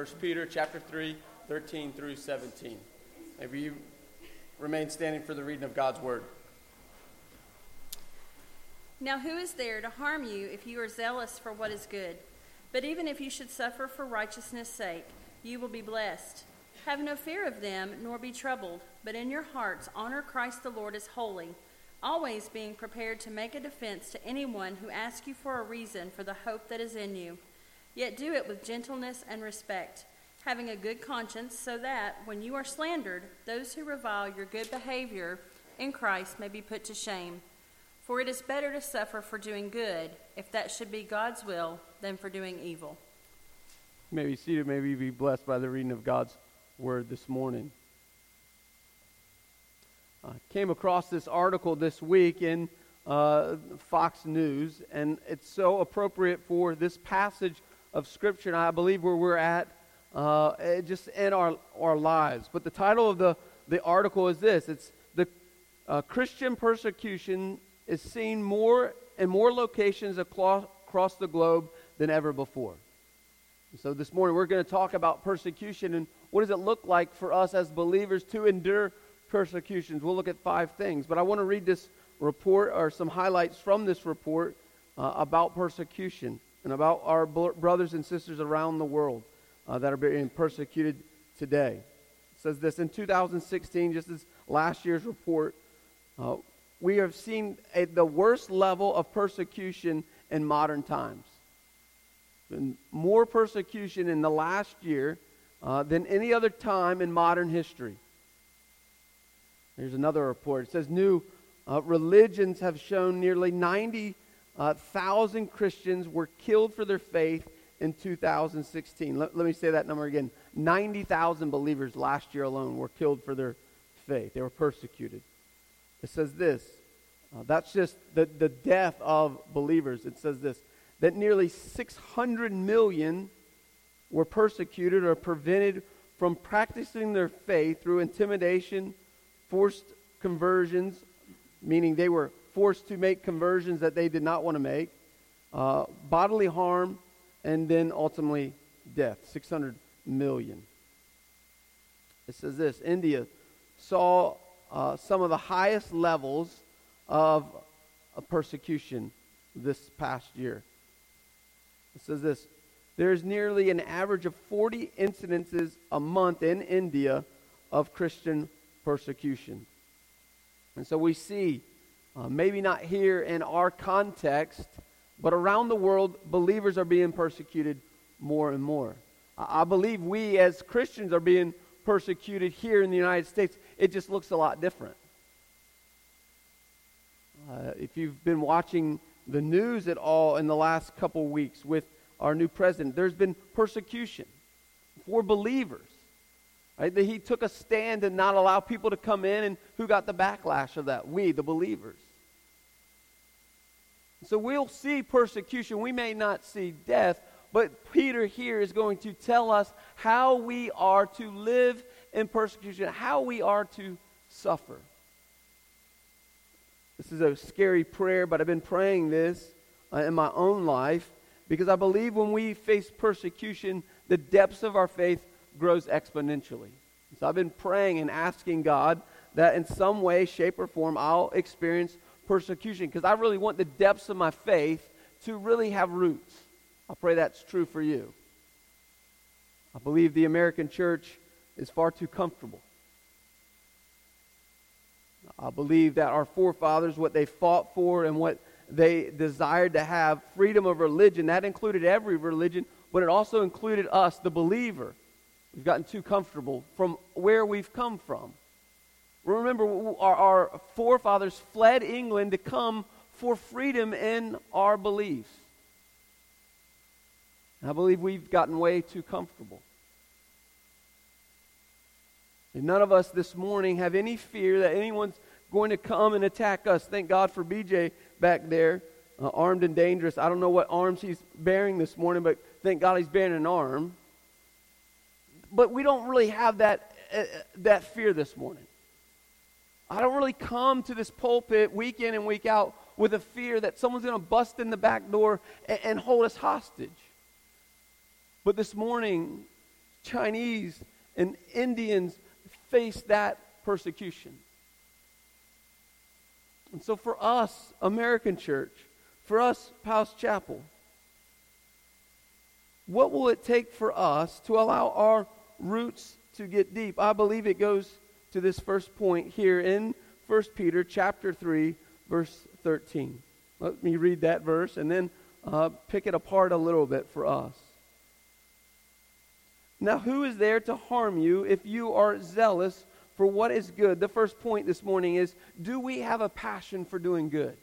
1 Peter chapter 3, 13 through 17. Maybe you remain standing for the reading of God's word. Now, who is there to harm you if you are zealous for what is good? But even if you should suffer for righteousness' sake, you will be blessed. Have no fear of them, nor be troubled, but in your hearts honor Christ the Lord as holy, always being prepared to make a defense to anyone who asks you for a reason for the hope that is in you. Yet do it with gentleness and respect, having a good conscience, so that, when you are slandered, those who revile your good behavior in Christ may be put to shame. For it is better to suffer for doing good, if that should be God's will, than for doing evil. Maybe seated, maybe be blessed by the reading of God's word this morning. I came across this article this week in uh, Fox News, and it's so appropriate for this passage of Scripture, and I believe where we're at uh, just in our, our lives. But the title of the, the article is this it's the uh, Christian persecution is seen more in more locations across, across the globe than ever before. So this morning we're going to talk about persecution and what does it look like for us as believers to endure persecutions. We'll look at five things, but I want to read this report or some highlights from this report uh, about persecution and about our brothers and sisters around the world uh, that are being persecuted today. It says this in 2016, just as last year's report, uh, we have seen a, the worst level of persecution in modern times. Been more persecution in the last year uh, than any other time in modern history. Here's another report. It says new uh, religions have shown nearly 90 1,000 Christians were killed for their faith in 2016. Let, let me say that number again 90,000 believers last year alone were killed for their faith, they were persecuted. It says this uh, that's just the, the death of believers. It says this that nearly 600 million were persecuted or prevented from practicing their faith through intimidation, forced conversions, meaning they were forced to make conversions that they did not want to make, uh, bodily harm, and then ultimately death. 600 million. It says this India saw uh, some of the highest levels of, of persecution this past year. It says this there's nearly an average of 40 incidences a month in India of Christian persecution. And so we see, uh, maybe not here in our context, but around the world, believers are being persecuted more and more. I, I believe we as Christians are being persecuted here in the United States. It just looks a lot different. Uh, if you've been watching the news at all in the last couple weeks with our new president, there's been persecution for believers. Right? That he took a stand and not allow people to come in, and who got the backlash of that? We, the believers. So we'll see persecution. We may not see death, but Peter here is going to tell us how we are to live in persecution, how we are to suffer. This is a scary prayer, but I've been praying this uh, in my own life because I believe when we face persecution, the depths of our faith grows exponentially. So I've been praying and asking God that in some way, shape, or form, I'll experience persecution because I really want the depths of my faith to really have roots. I pray that's true for you. I believe the American church is far too comfortable. I believe that our forefathers, what they fought for and what they desired to have, freedom of religion, that included every religion, but it also included us, the believer. We've gotten too comfortable from where we've come from. Remember, our, our forefathers fled England to come for freedom in our beliefs. I believe we've gotten way too comfortable. And none of us this morning have any fear that anyone's going to come and attack us. Thank God for BJ back there, uh, armed and dangerous. I don't know what arms he's bearing this morning, but thank God he's bearing an arm. But we don't really have that, uh, that fear this morning. I don't really come to this pulpit week in and week out with a fear that someone's going to bust in the back door and, and hold us hostage. But this morning, Chinese and Indians face that persecution. And so for us, American church, for us, Powell's Chapel, what will it take for us to allow our roots to get deep? I believe it goes to this first point here in 1 Peter chapter 3, verse 13. Let me read that verse and then uh, pick it apart a little bit for us. Now, who is there to harm you if you are zealous for what is good? The first point this morning is do we have a passion for doing good?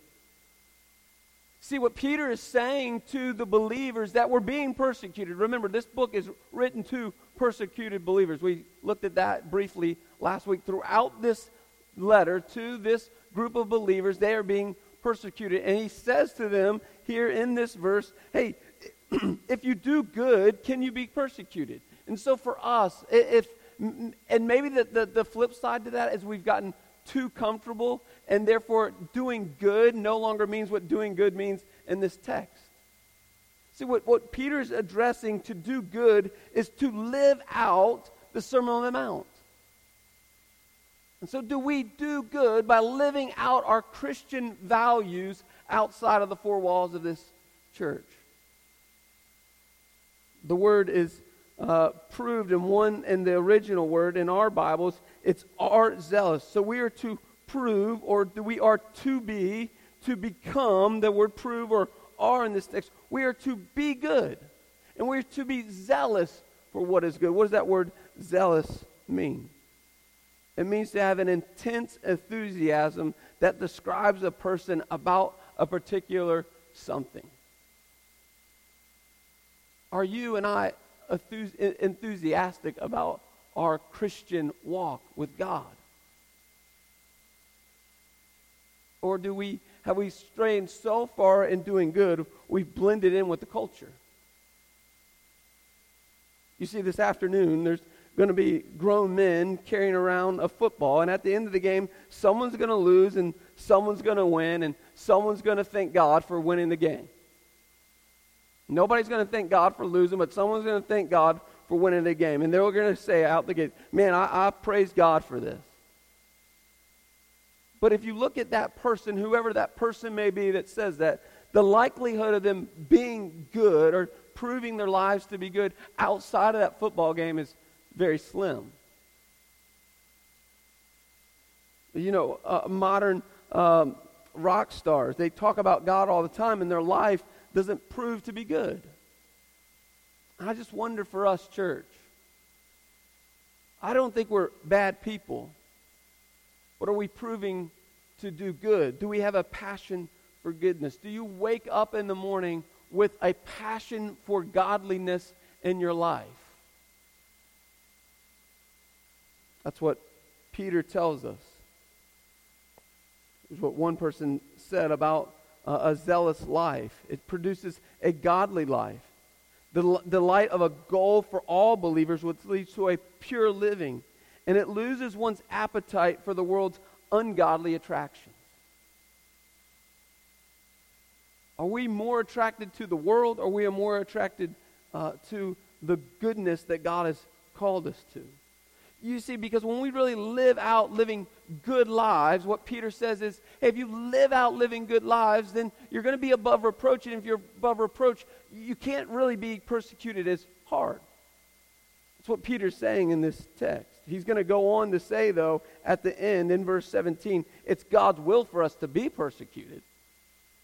See, what Peter is saying to the believers that were being persecuted. Remember, this book is written to persecuted believers. We looked at that briefly last week. Throughout this letter to this group of believers, they are being persecuted. And he says to them here in this verse, hey, if you do good, can you be persecuted? And so for us, if and maybe the, the, the flip side to that is we've gotten too comfortable, and therefore doing good no longer means what doing good means in this text. See, what, what Peter's addressing to do good is to live out the Sermon on the Mount. And so, do we do good by living out our Christian values outside of the four walls of this church? The word is uh, proved in one in the original word in our Bibles it's are zealous. So we are to prove, or we are to be, to become, the word prove or are in this text, we are to be good. And we are to be zealous for what is good. What does that word zealous mean? It means to have an intense enthusiasm that describes a person about a particular something. Are you and I enthusiastic about our Christian walk with God? Or do we have we strayed so far in doing good we've blended in with the culture? You see, this afternoon there's going to be grown men carrying around a football, and at the end of the game, someone's going to lose and someone's going to win, and someone's going to thank God for winning the game. Nobody's going to thank God for losing, but someone's going to thank God for winning the game. And they're going to say out the gate, man, I, I praise God for this. But if you look at that person, whoever that person may be that says that, the likelihood of them being good or proving their lives to be good outside of that football game is very slim. You know, uh, modern um, rock stars, they talk about God all the time, and their life doesn't prove to be good. I just wonder for us, church. I don't think we're bad people. But are we proving to do good? Do we have a passion for goodness? Do you wake up in the morning with a passion for godliness in your life? That's what Peter tells us. Is what one person said about uh, a zealous life. It produces a godly life the, the light of a goal for all believers, which leads to a pure living. And it loses one's appetite for the world's ungodly attractions. Are we more attracted to the world, or are we more attracted uh, to the goodness that God has called us to? You see, because when we really live out living good lives, what Peter says is, hey, if you live out living good lives, then you're going to be above reproach. And if you're above reproach, you can't really be persecuted as hard. That's what Peter's saying in this text. He's going to go on to say, though, at the end, in verse 17, it's God's will for us to be persecuted.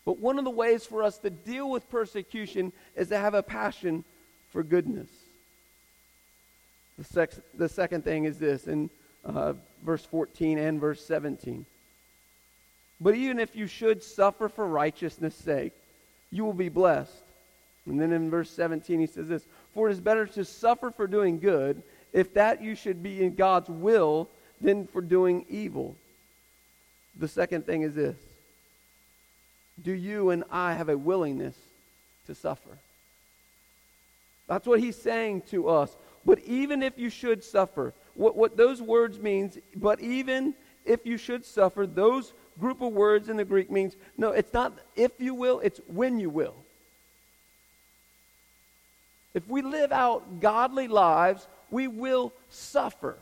But one of the ways for us to deal with persecution is to have a passion for goodness. The, sex, the second thing is this in uh, verse 14 and verse 17. But even if you should suffer for righteousness' sake, you will be blessed. And then in verse 17, he says this For it is better to suffer for doing good, if that you should be in God's will, than for doing evil. The second thing is this Do you and I have a willingness to suffer? That's what he's saying to us. But even if you should suffer, what, what those words means, but even if you should suffer, those group of words in the Greek means, no, it's not if you will, it's when you will. If we live out godly lives, We will suffer.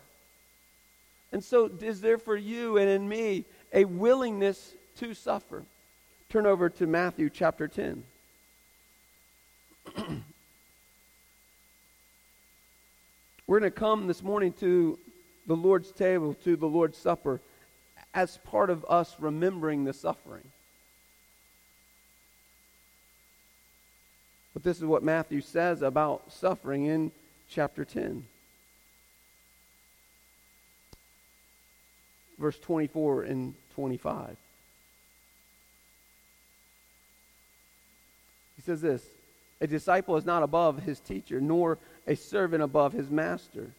And so, is there for you and in me a willingness to suffer? Turn over to Matthew chapter 10. We're going to come this morning to the Lord's table, to the Lord's Supper, as part of us remembering the suffering. But this is what Matthew says about suffering in chapter 10. Verse 24 and 25. He says this A disciple is not above his teacher, nor a servant above his master.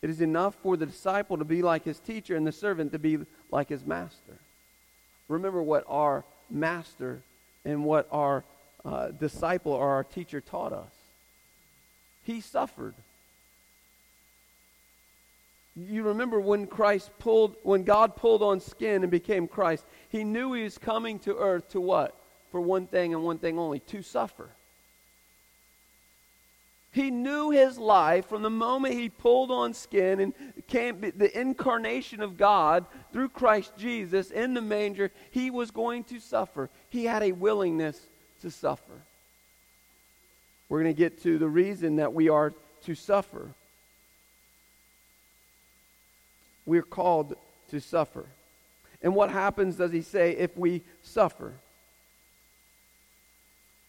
It is enough for the disciple to be like his teacher and the servant to be like his master. Remember what our master and what our uh, disciple or our teacher taught us. He suffered. You remember when Christ pulled, when God pulled on skin and became Christ, he knew he was coming to earth to what? For one thing and one thing only to suffer. He knew his life from the moment he pulled on skin and came the incarnation of God through Christ Jesus in the manger, he was going to suffer. He had a willingness to suffer. We're going to get to the reason that we are to suffer. We're called to suffer. And what happens, does he say, if we suffer?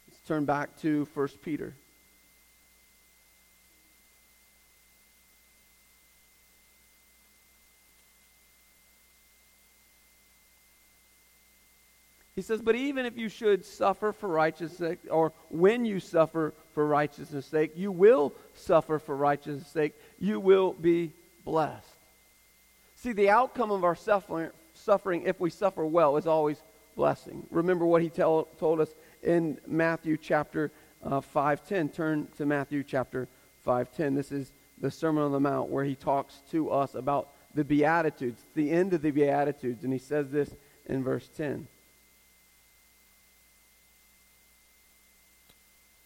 Let's turn back to 1 Peter. He says, But even if you should suffer for righteousness sake, or when you suffer for righteousness' sake, you will suffer for righteousness' sake. You will be blessed. See, the outcome of our suffering, suffering if we suffer well, is always blessing. Remember what he tell, told us in Matthew chapter uh, 5.10. Turn to Matthew chapter 5.10. This is the Sermon on the Mount where he talks to us about the Beatitudes, the end of the Beatitudes. And he says this in verse 10.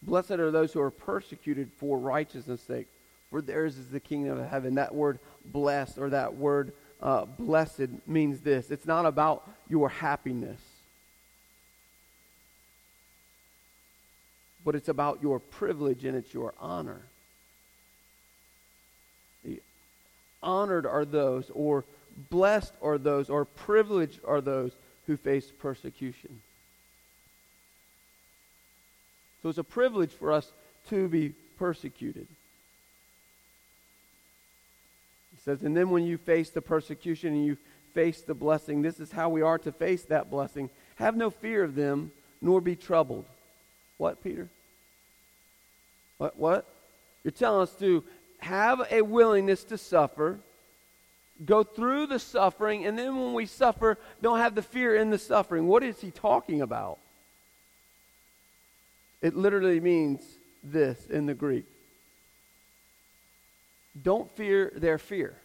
Blessed are those who are persecuted for righteousness' sake, for theirs is the kingdom of heaven. That word blessed or that word uh, blessed means this it's not about your happiness, but it's about your privilege and it's your honor. The Honored are those, or blessed are those, or privileged are those who face persecution. So it's a privilege for us to be persecuted. He says, and then when you face the persecution and you face the blessing, this is how we are to face that blessing. Have no fear of them, nor be troubled. What, Peter? What? What? You're telling us to have a willingness to suffer, go through the suffering, and then when we suffer, don't have the fear in the suffering. What is he talking about? It literally means this in the Greek don't fear their fear.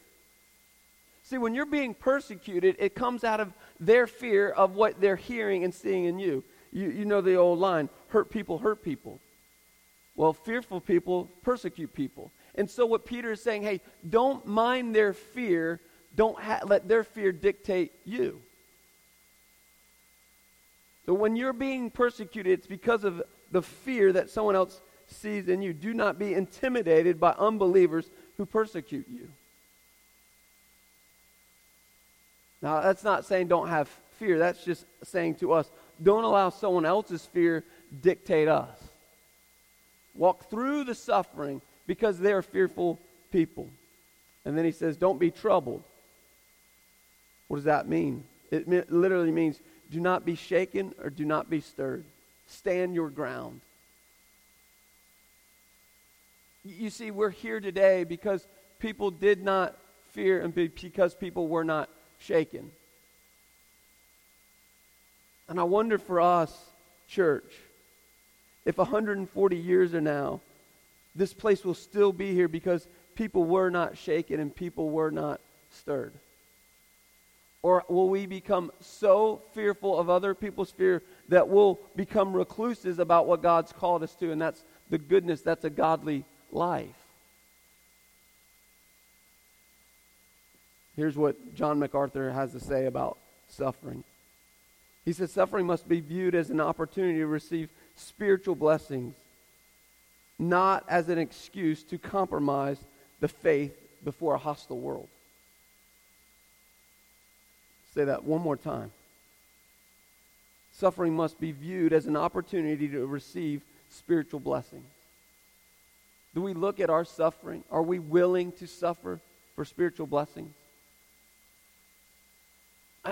See, when you're being persecuted, it comes out of their fear of what they're hearing and seeing in you. You, you know the old line hurt people hurt people. Well, fearful people persecute people. And so, what Peter is saying, hey, don't mind their fear, don't ha- let their fear dictate you. So, when you're being persecuted, it's because of the fear that someone else sees in you. Do not be intimidated by unbelievers who persecute you. Now, that's not saying don't have fear. That's just saying to us, don't allow someone else's fear dictate us. Walk through the suffering because they are fearful people. And then he says, don't be troubled. What does that mean? It literally means do not be shaken or do not be stirred. Stand your ground. You see, we're here today because people did not fear and because people were not shaken. And I wonder for us, church, if 140 years are now, this place will still be here because people were not shaken and people were not stirred. Or will we become so fearful of other people's fear that we'll become recluses about what God's called us to, and that's the goodness, that's a godly life. Here's what John MacArthur has to say about suffering. He says, Suffering must be viewed as an opportunity to receive spiritual blessings, not as an excuse to compromise the faith before a hostile world. Say that one more time. Suffering must be viewed as an opportunity to receive spiritual blessings. Do we look at our suffering? Are we willing to suffer for spiritual blessings?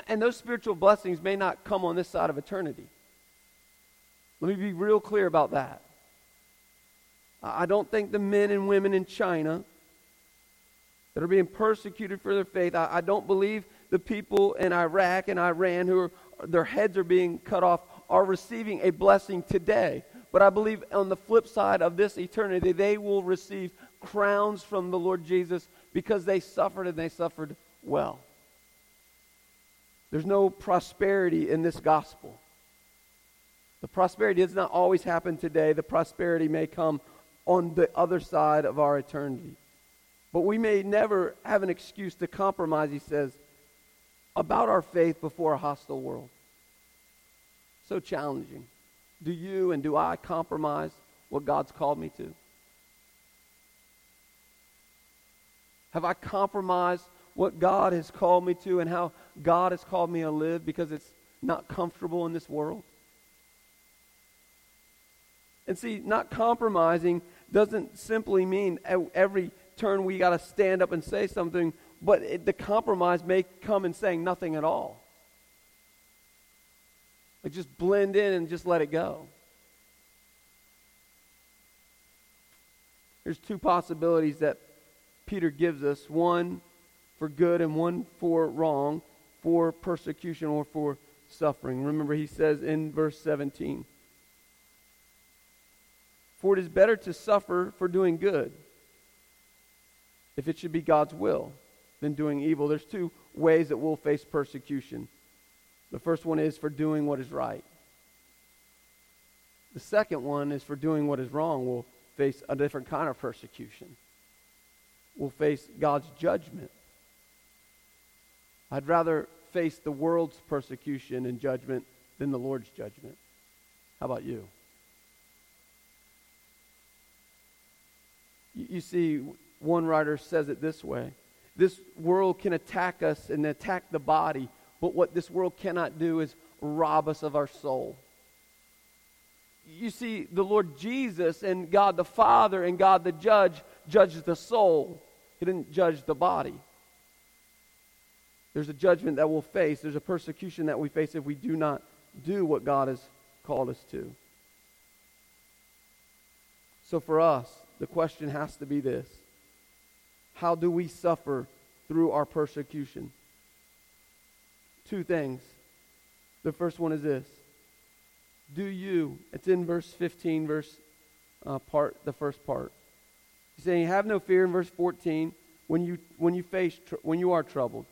And those spiritual blessings may not come on this side of eternity. Let me be real clear about that. I don't think the men and women in China that are being persecuted for their faith, I, I don't believe the people in Iraq and Iran who are, their heads are being cut off are receiving a blessing today. But I believe on the flip side of this eternity, they will receive crowns from the Lord Jesus because they suffered and they suffered well. There's no prosperity in this gospel. The prosperity does not always happen today. The prosperity may come on the other side of our eternity. But we may never have an excuse to compromise, he says, about our faith before a hostile world. So challenging. Do you and do I compromise what God's called me to? Have I compromised what God has called me to and how God has called me to live because it's not comfortable in this world? And see, not compromising doesn't simply mean every turn we got to stand up and say something, but it, the compromise may come in saying nothing at all. Like just blend in and just let it go. There's two possibilities that Peter gives us one for good and one for wrong, for persecution or for suffering. Remember, he says in verse 17 For it is better to suffer for doing good, if it should be God's will, than doing evil. There's two ways that we'll face persecution. The first one is for doing what is right. The second one is for doing what is wrong. We'll face a different kind of persecution. We'll face God's judgment. I'd rather face the world's persecution and judgment than the Lord's judgment. How about you? You see, one writer says it this way This world can attack us and attack the body but what this world cannot do is rob us of our soul. You see, the Lord Jesus and God the Father and God the Judge judged the soul. He didn't judge the body. There's a judgment that we'll face. There's a persecution that we face if we do not do what God has called us to. So for us, the question has to be this How do we suffer through our persecution? two things. The first one is this Do you, it's in verse 15, verse uh, part, the first part. He's saying, Have no fear in verse 14 when you, when you face, tr- when you are troubled.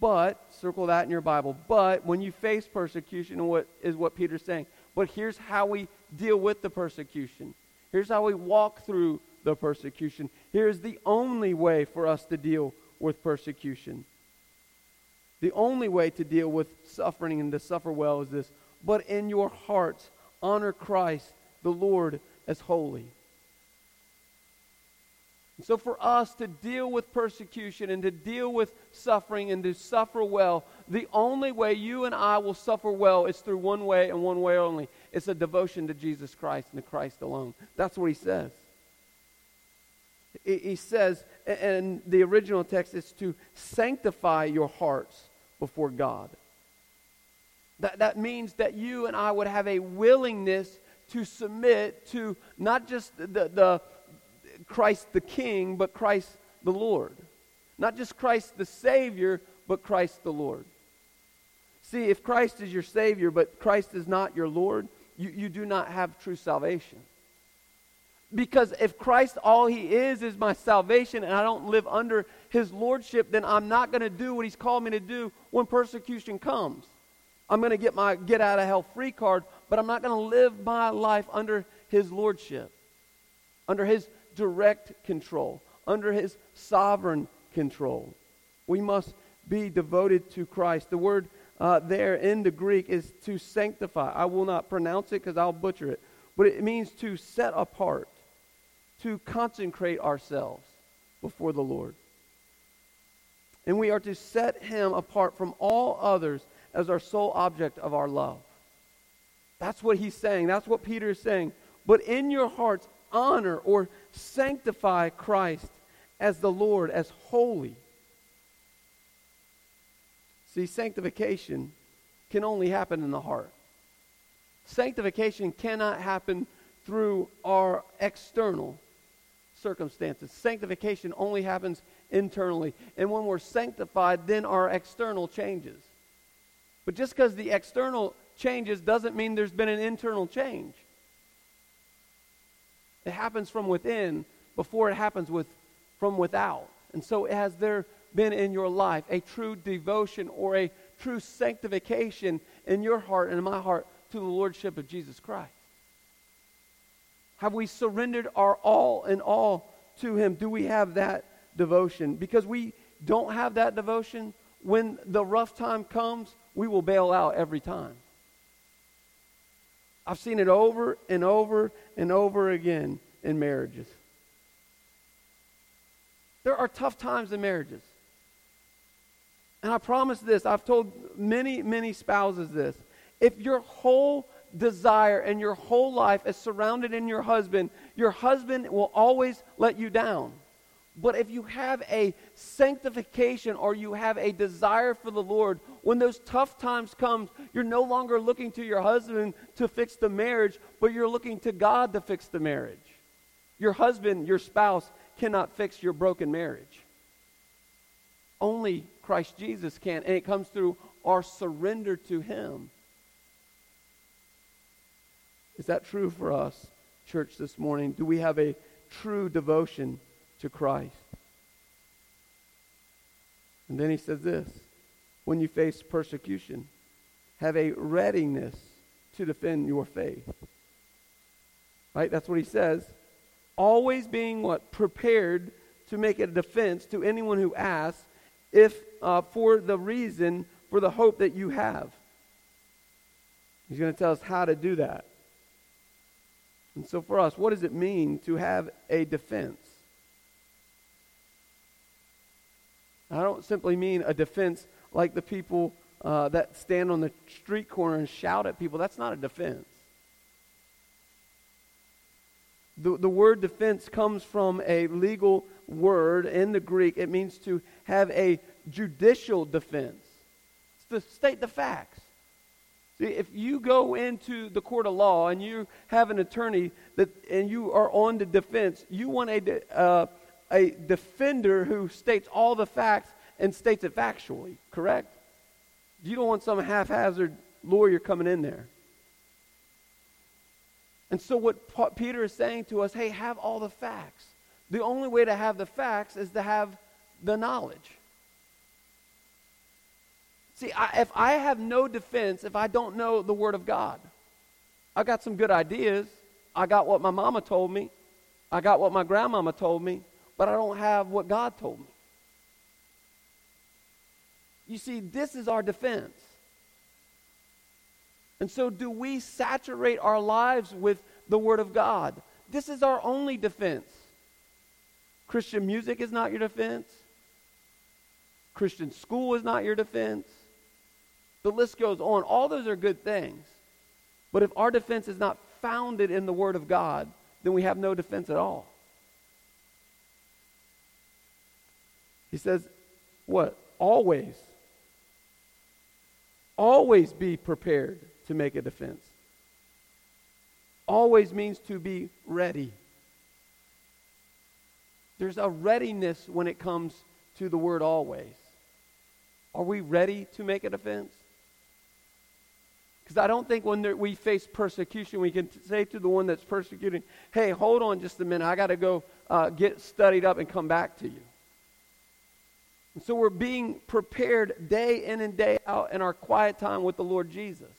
But, circle that in your Bible, but when you face persecution, what is what Peter's saying. But here's how we deal with the persecution. Here's how we walk through the persecution. Here's the only way for us to deal with persecution. The only way to deal with suffering and to suffer well is this. But in your hearts, honor Christ, the Lord, as holy. And So, for us to deal with persecution and to deal with suffering and to suffer well, the only way you and I will suffer well is through one way and one way only. It's a devotion to Jesus Christ and to Christ alone. That's what he says. He says, and the original text is to sanctify your hearts before God. That, that means that you and I would have a willingness to submit to not just the, the Christ the King, but Christ the Lord. Not just Christ the Savior, but Christ the Lord. See, if Christ is your Savior, but Christ is not your Lord, you, you do not have true salvation. Because if Christ, all he is, is my salvation, and I don't live under his lordship, then I'm not going to do what he's called me to do when persecution comes. I'm going to get my get out of hell free card, but I'm not going to live my life under his lordship, under his direct control, under his sovereign control. We must be devoted to Christ. The word uh, there in the Greek is to sanctify. I will not pronounce it because I'll butcher it, but it means to set apart, to consecrate ourselves before the Lord. And we are to set him apart from all others as our sole object of our love. That's what he's saying. That's what Peter is saying. But in your hearts, honor or sanctify Christ as the Lord, as holy. See, sanctification can only happen in the heart. Sanctification cannot happen through our external circumstances. Sanctification only happens internally. And when we're sanctified, then our external changes. But just because the external changes doesn't mean there's been an internal change. It happens from within before it happens with, from without. And so, has there been in your life a true devotion or a true sanctification in your heart and in my heart to the Lordship of Jesus Christ? Have we surrendered our all and all to Him? Do we have that devotion? Because we don't have that devotion, when the rough time comes, we will bail out every time. I've seen it over and over and over again in marriages. There are tough times in marriages. And I promise this, I've told many, many spouses this. If your whole desire and your whole life is surrounded in your husband, your husband will always let you down. But if you have a sanctification or you have a desire for the Lord, when those tough times come, you're no longer looking to your husband to fix the marriage, but you're looking to God to fix the marriage. Your husband, your spouse, cannot fix your broken marriage. Only Christ Jesus can, and it comes through our surrender to Him. Is that true for us, church, this morning? Do we have a true devotion to Christ? And then he says this when you face persecution, have a readiness to defend your faith. Right? That's what he says. Always being what? Prepared to make a defense to anyone who asks if uh, for the reason, for the hope that you have. He's going to tell us how to do that. And so, for us, what does it mean to have a defense? I don't simply mean a defense like the people uh, that stand on the street corner and shout at people. That's not a defense. The, the word defense comes from a legal word in the Greek. It means to have a judicial defense. It's to state the facts. If you go into the court of law and you have an attorney that, and you are on the defense, you want a, uh, a defender who states all the facts and states it factually, correct? You don't want some haphazard lawyer coming in there. And so, what Peter is saying to us hey, have all the facts. The only way to have the facts is to have the knowledge. See, I, if I have no defense, if I don't know the Word of God, I got some good ideas. I got what my mama told me. I got what my grandmama told me, but I don't have what God told me. You see, this is our defense. And so, do we saturate our lives with the Word of God? This is our only defense. Christian music is not your defense. Christian school is not your defense. The list goes on. All those are good things. But if our defense is not founded in the Word of God, then we have no defense at all. He says, what? Always. Always be prepared to make a defense. Always means to be ready. There's a readiness when it comes to the word always. Are we ready to make a defense? Because I don't think when we face persecution, we can say to the one that's persecuting, hey, hold on just a minute. I got to go uh, get studied up and come back to you. And so we're being prepared day in and day out in our quiet time with the Lord Jesus.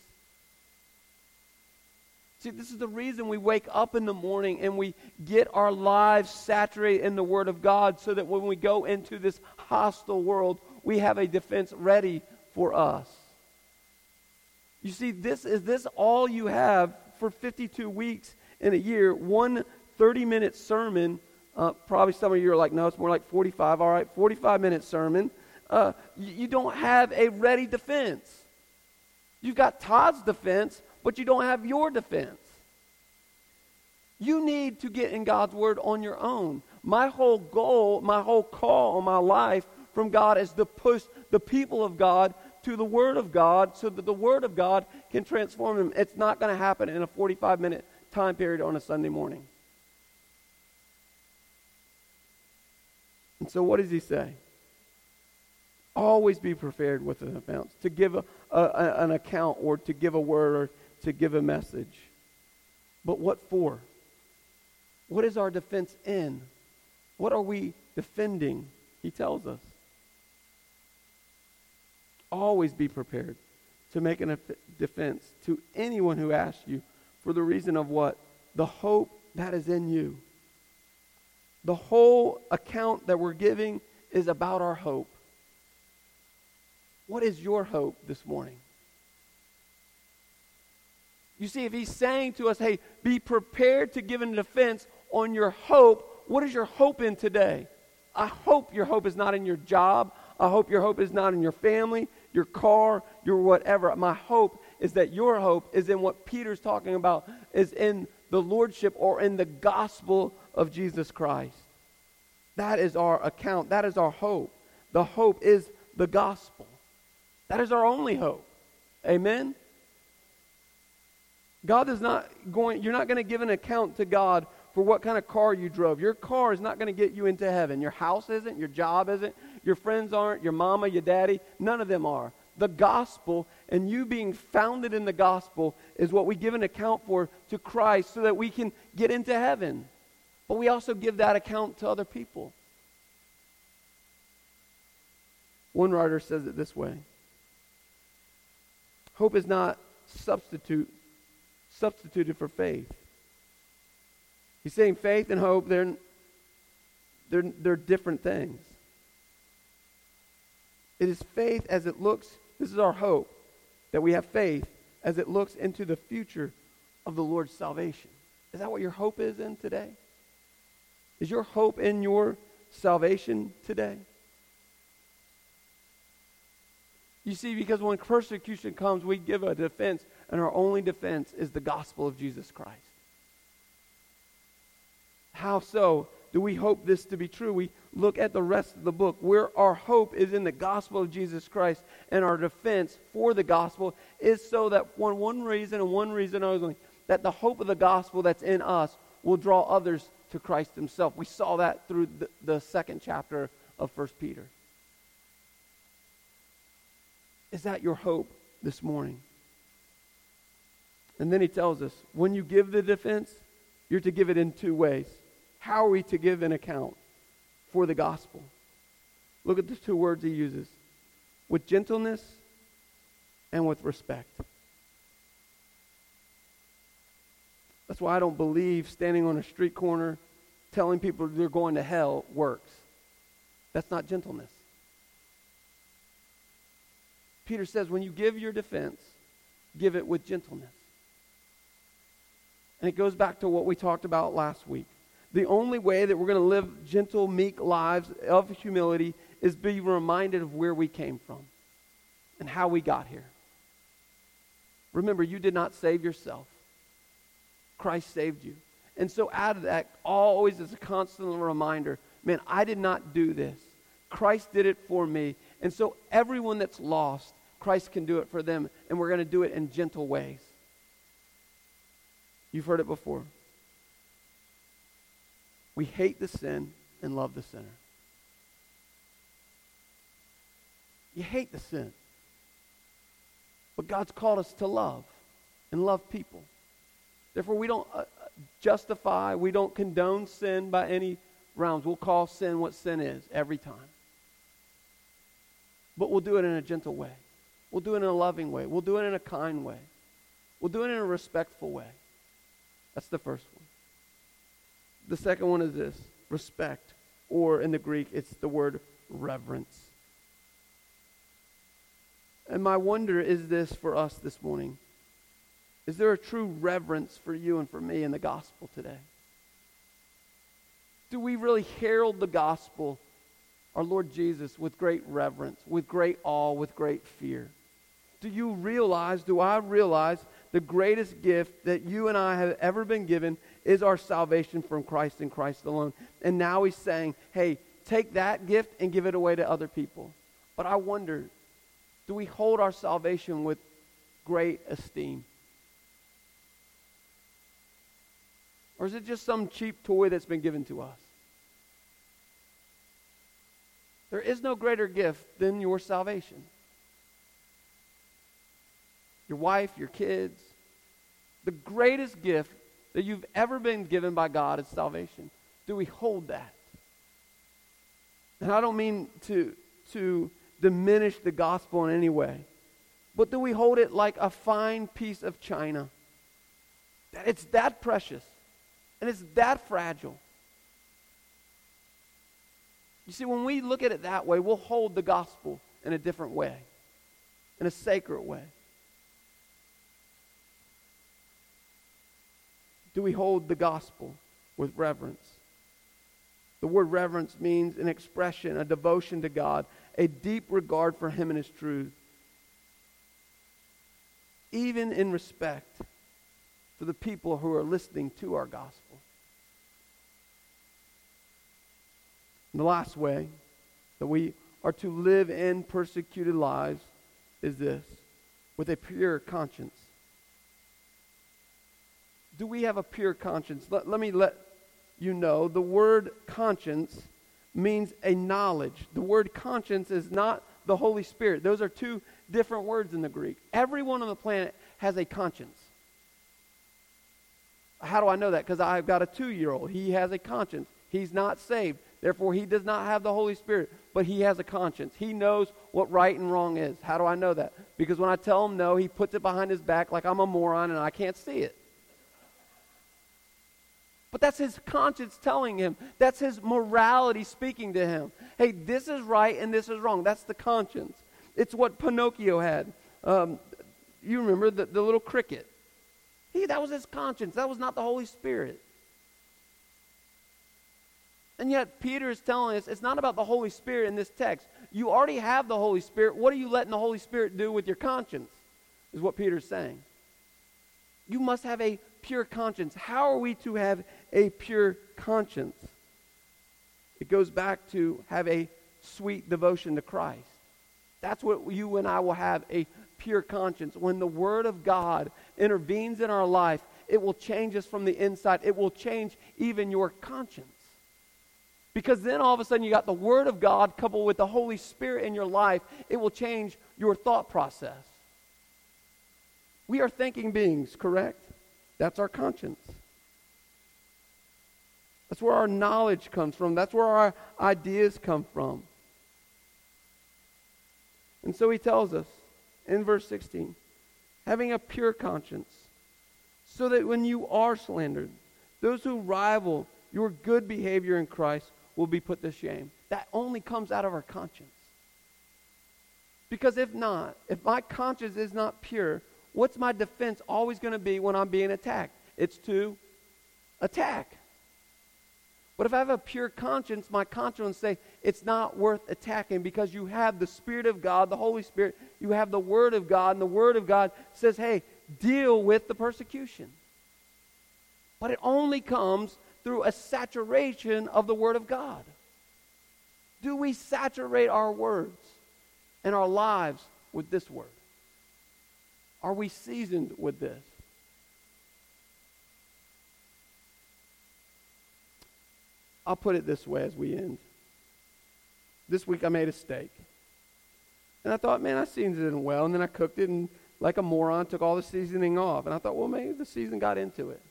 See, this is the reason we wake up in the morning and we get our lives saturated in the Word of God so that when we go into this hostile world, we have a defense ready for us. You see, this is this all you have for 52 weeks in a year? One 30 minute sermon. Uh, probably some of you are like, no, it's more like 45. All right, 45 minute sermon. Uh, you, you don't have a ready defense. You've got Todd's defense, but you don't have your defense. You need to get in God's Word on your own. My whole goal, my whole call on my life from God is to push the people of God to the Word of God so that the Word of God can transform them. It's not going to happen in a 45 minute time period on a Sunday morning. And so, what does he say? Always be prepared with an account, to give a, a, an account or to give a word or to give a message. But what for? What is our defense in? What are we defending? He tells us. Always be prepared to make a defense to anyone who asks you for the reason of what? The hope that is in you. The whole account that we're giving is about our hope. What is your hope this morning? You see, if he's saying to us, hey, be prepared to give a defense on your hope, what is your hope in today? I hope your hope is not in your job. I hope your hope is not in your family, your car, your whatever. My hope is that your hope is in what Peter's talking about, is in the lordship or in the gospel of Jesus Christ. That is our account. That is our hope. The hope is the gospel. That is our only hope. Amen? God is not going, you're not going to give an account to God for what kind of car you drove. Your car is not going to get you into heaven. Your house isn't, your job isn't, your friends aren't, your mama, your daddy, none of them are. The gospel and you being founded in the gospel is what we give an account for to Christ so that we can get into heaven. But we also give that account to other people. One writer says it this way Hope is not substitute substituted for faith. He's saying faith and hope, they're, they're, they're different things. It is faith as it looks, this is our hope, that we have faith as it looks into the future of the Lord's salvation. Is that what your hope is in today? Is your hope in your salvation today? You see, because when persecution comes, we give a defense, and our only defense is the gospel of Jesus Christ. How so do we hope this to be true? We look at the rest of the book where our hope is in the gospel of Jesus Christ, and our defense for the gospel is so that one, one reason and one reason only, that the hope of the gospel that's in us will draw others to Christ himself. We saw that through the, the second chapter of 1 Peter. Is that your hope this morning? And then he tells us when you give the defense, you're to give it in two ways. How are we to give an account for the gospel? Look at the two words he uses with gentleness and with respect. That's why I don't believe standing on a street corner telling people they're going to hell works. That's not gentleness. Peter says when you give your defense, give it with gentleness. And it goes back to what we talked about last week. The only way that we're going to live gentle, meek lives of humility is be reminded of where we came from and how we got here. Remember, you did not save yourself. Christ saved you. And so out of that, always is a constant reminder, man, I did not do this. Christ did it for me. And so everyone that's lost, Christ can do it for them. And we're going to do it in gentle ways. You've heard it before. We hate the sin and love the sinner. You hate the sin. But God's called us to love and love people. Therefore, we don't uh, justify, we don't condone sin by any rounds. We'll call sin what sin is every time. But we'll do it in a gentle way. We'll do it in a loving way. We'll do it in a kind way. We'll do it in a respectful way. That's the first one. The second one is this respect, or in the Greek, it's the word reverence. And my wonder is this for us this morning Is there a true reverence for you and for me in the gospel today? Do we really herald the gospel, our Lord Jesus, with great reverence, with great awe, with great fear? Do you realize, do I realize the greatest gift that you and I have ever been given is our salvation from Christ and Christ alone? And now he's saying, hey, take that gift and give it away to other people. But I wonder, do we hold our salvation with great esteem? Or is it just some cheap toy that's been given to us? There is no greater gift than your salvation. Your wife, your kids. The greatest gift that you've ever been given by God is salvation. Do we hold that? And I don't mean to, to diminish the gospel in any way, but do we hold it like a fine piece of china? That it's that precious and it's that fragile. You see, when we look at it that way, we'll hold the gospel in a different way, in a sacred way. Do we hold the gospel with reverence? The word reverence means an expression, a devotion to God, a deep regard for Him and His truth, even in respect for the people who are listening to our gospel. And the last way that we are to live in persecuted lives is this with a pure conscience. Do we have a pure conscience? Let, let me let you know the word conscience means a knowledge. The word conscience is not the Holy Spirit. Those are two different words in the Greek. Everyone on the planet has a conscience. How do I know that? Because I've got a two year old. He has a conscience. He's not saved. Therefore, he does not have the Holy Spirit, but he has a conscience. He knows what right and wrong is. How do I know that? Because when I tell him no, he puts it behind his back like I'm a moron and I can't see it. But that's his conscience telling him. That's his morality speaking to him. Hey, this is right and this is wrong. That's the conscience. It's what Pinocchio had. Um, you remember the, the little cricket. He, that was his conscience. That was not the Holy Spirit. And yet, Peter is telling us it's not about the Holy Spirit in this text. You already have the Holy Spirit. What are you letting the Holy Spirit do with your conscience? Is what Peter's saying. You must have a pure conscience. How are we to have a pure conscience? It goes back to have a sweet devotion to Christ. That's what you and I will have a pure conscience. When the Word of God intervenes in our life, it will change us from the inside. It will change even your conscience. Because then all of a sudden you got the Word of God coupled with the Holy Spirit in your life. It will change your thought process. We are thinking beings, correct? That's our conscience. That's where our knowledge comes from. That's where our ideas come from. And so he tells us in verse 16 having a pure conscience, so that when you are slandered, those who rival your good behavior in Christ will be put to shame. That only comes out of our conscience. Because if not, if my conscience is not pure, what's my defense always going to be when I'm being attacked? It's to attack. But if I have a pure conscience, my conscience say it's not worth attacking because you have the Spirit of God, the Holy Spirit, you have the Word of God, and the Word of God says, hey, deal with the persecution. But it only comes through a saturation of the Word of God. Do we saturate our words and our lives with this Word? Are we seasoned with this? I'll put it this way as we end. This week I made a steak. And I thought, man, I seasoned it well. And then I cooked it and, like a moron, took all the seasoning off. And I thought, well, maybe the season got into it.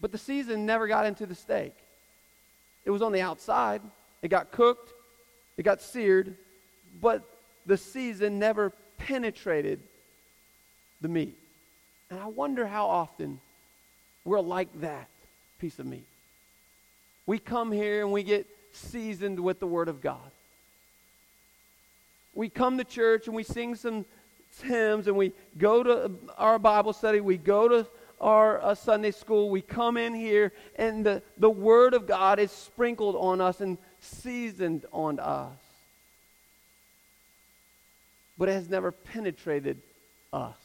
But the season never got into the steak. It was on the outside. It got cooked. It got seared. But the season never penetrated the meat. And I wonder how often we're like that piece of meat. We come here and we get seasoned with the Word of God. we come to church and we sing some hymns and we go to our Bible study, we go to our uh, Sunday school, we come in here, and the, the Word of God is sprinkled on us and seasoned on us. But it has never penetrated us.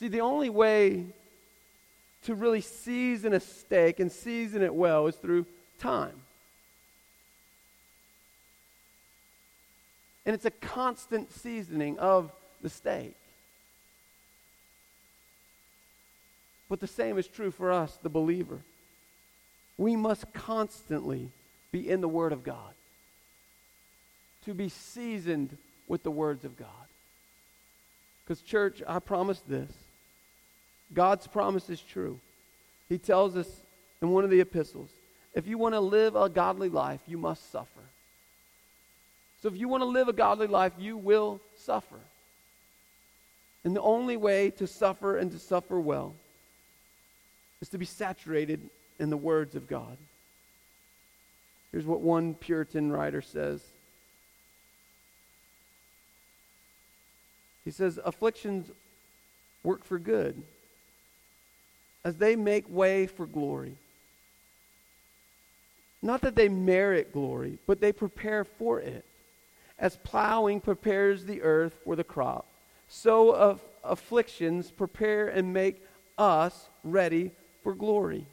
See, the only way to really season a steak and season it well is through time. And it's a constant seasoning of the steak. But the same is true for us, the believer. We must constantly be in the Word of God, to be seasoned with the words of God. Because, church, I promise this God's promise is true. He tells us in one of the epistles if you want to live a godly life, you must suffer. So if you want to live a godly life, you will suffer. And the only way to suffer and to suffer well is to be saturated in the words of God. Here's what one Puritan writer says He says, Afflictions work for good as they make way for glory. Not that they merit glory, but they prepare for it as plowing prepares the earth for the crop, so of afflictions prepare and make us ready for glory.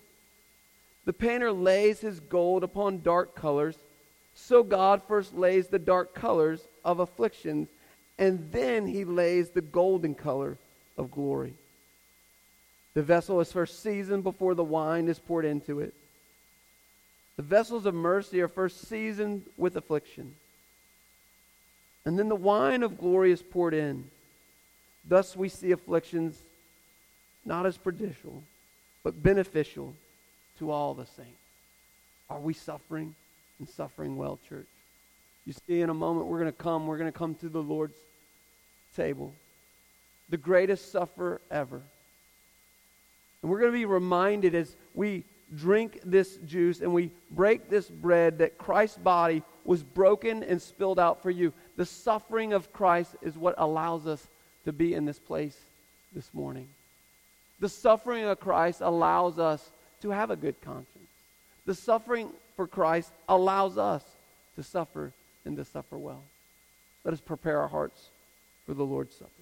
The painter lays his gold upon dark colors, so God first lays the dark colors of afflictions, and then he lays the golden color of glory. The vessel is first seasoned before the wine is poured into it. The vessels of mercy are first seasoned with affliction. And then the wine of glory is poured in. Thus we see afflictions not as prejudicial, but beneficial to all the saints. Are we suffering and suffering well, church? You see, in a moment, we're going to come. We're going to come to the Lord's table, the greatest sufferer ever. And we're going to be reminded as we drink this juice and we break this bread that Christ's body was broken and spilled out for you. The suffering of Christ is what allows us to be in this place this morning. The suffering of Christ allows us to have a good conscience. The suffering for Christ allows us to suffer and to suffer well. Let us prepare our hearts for the Lord's Supper.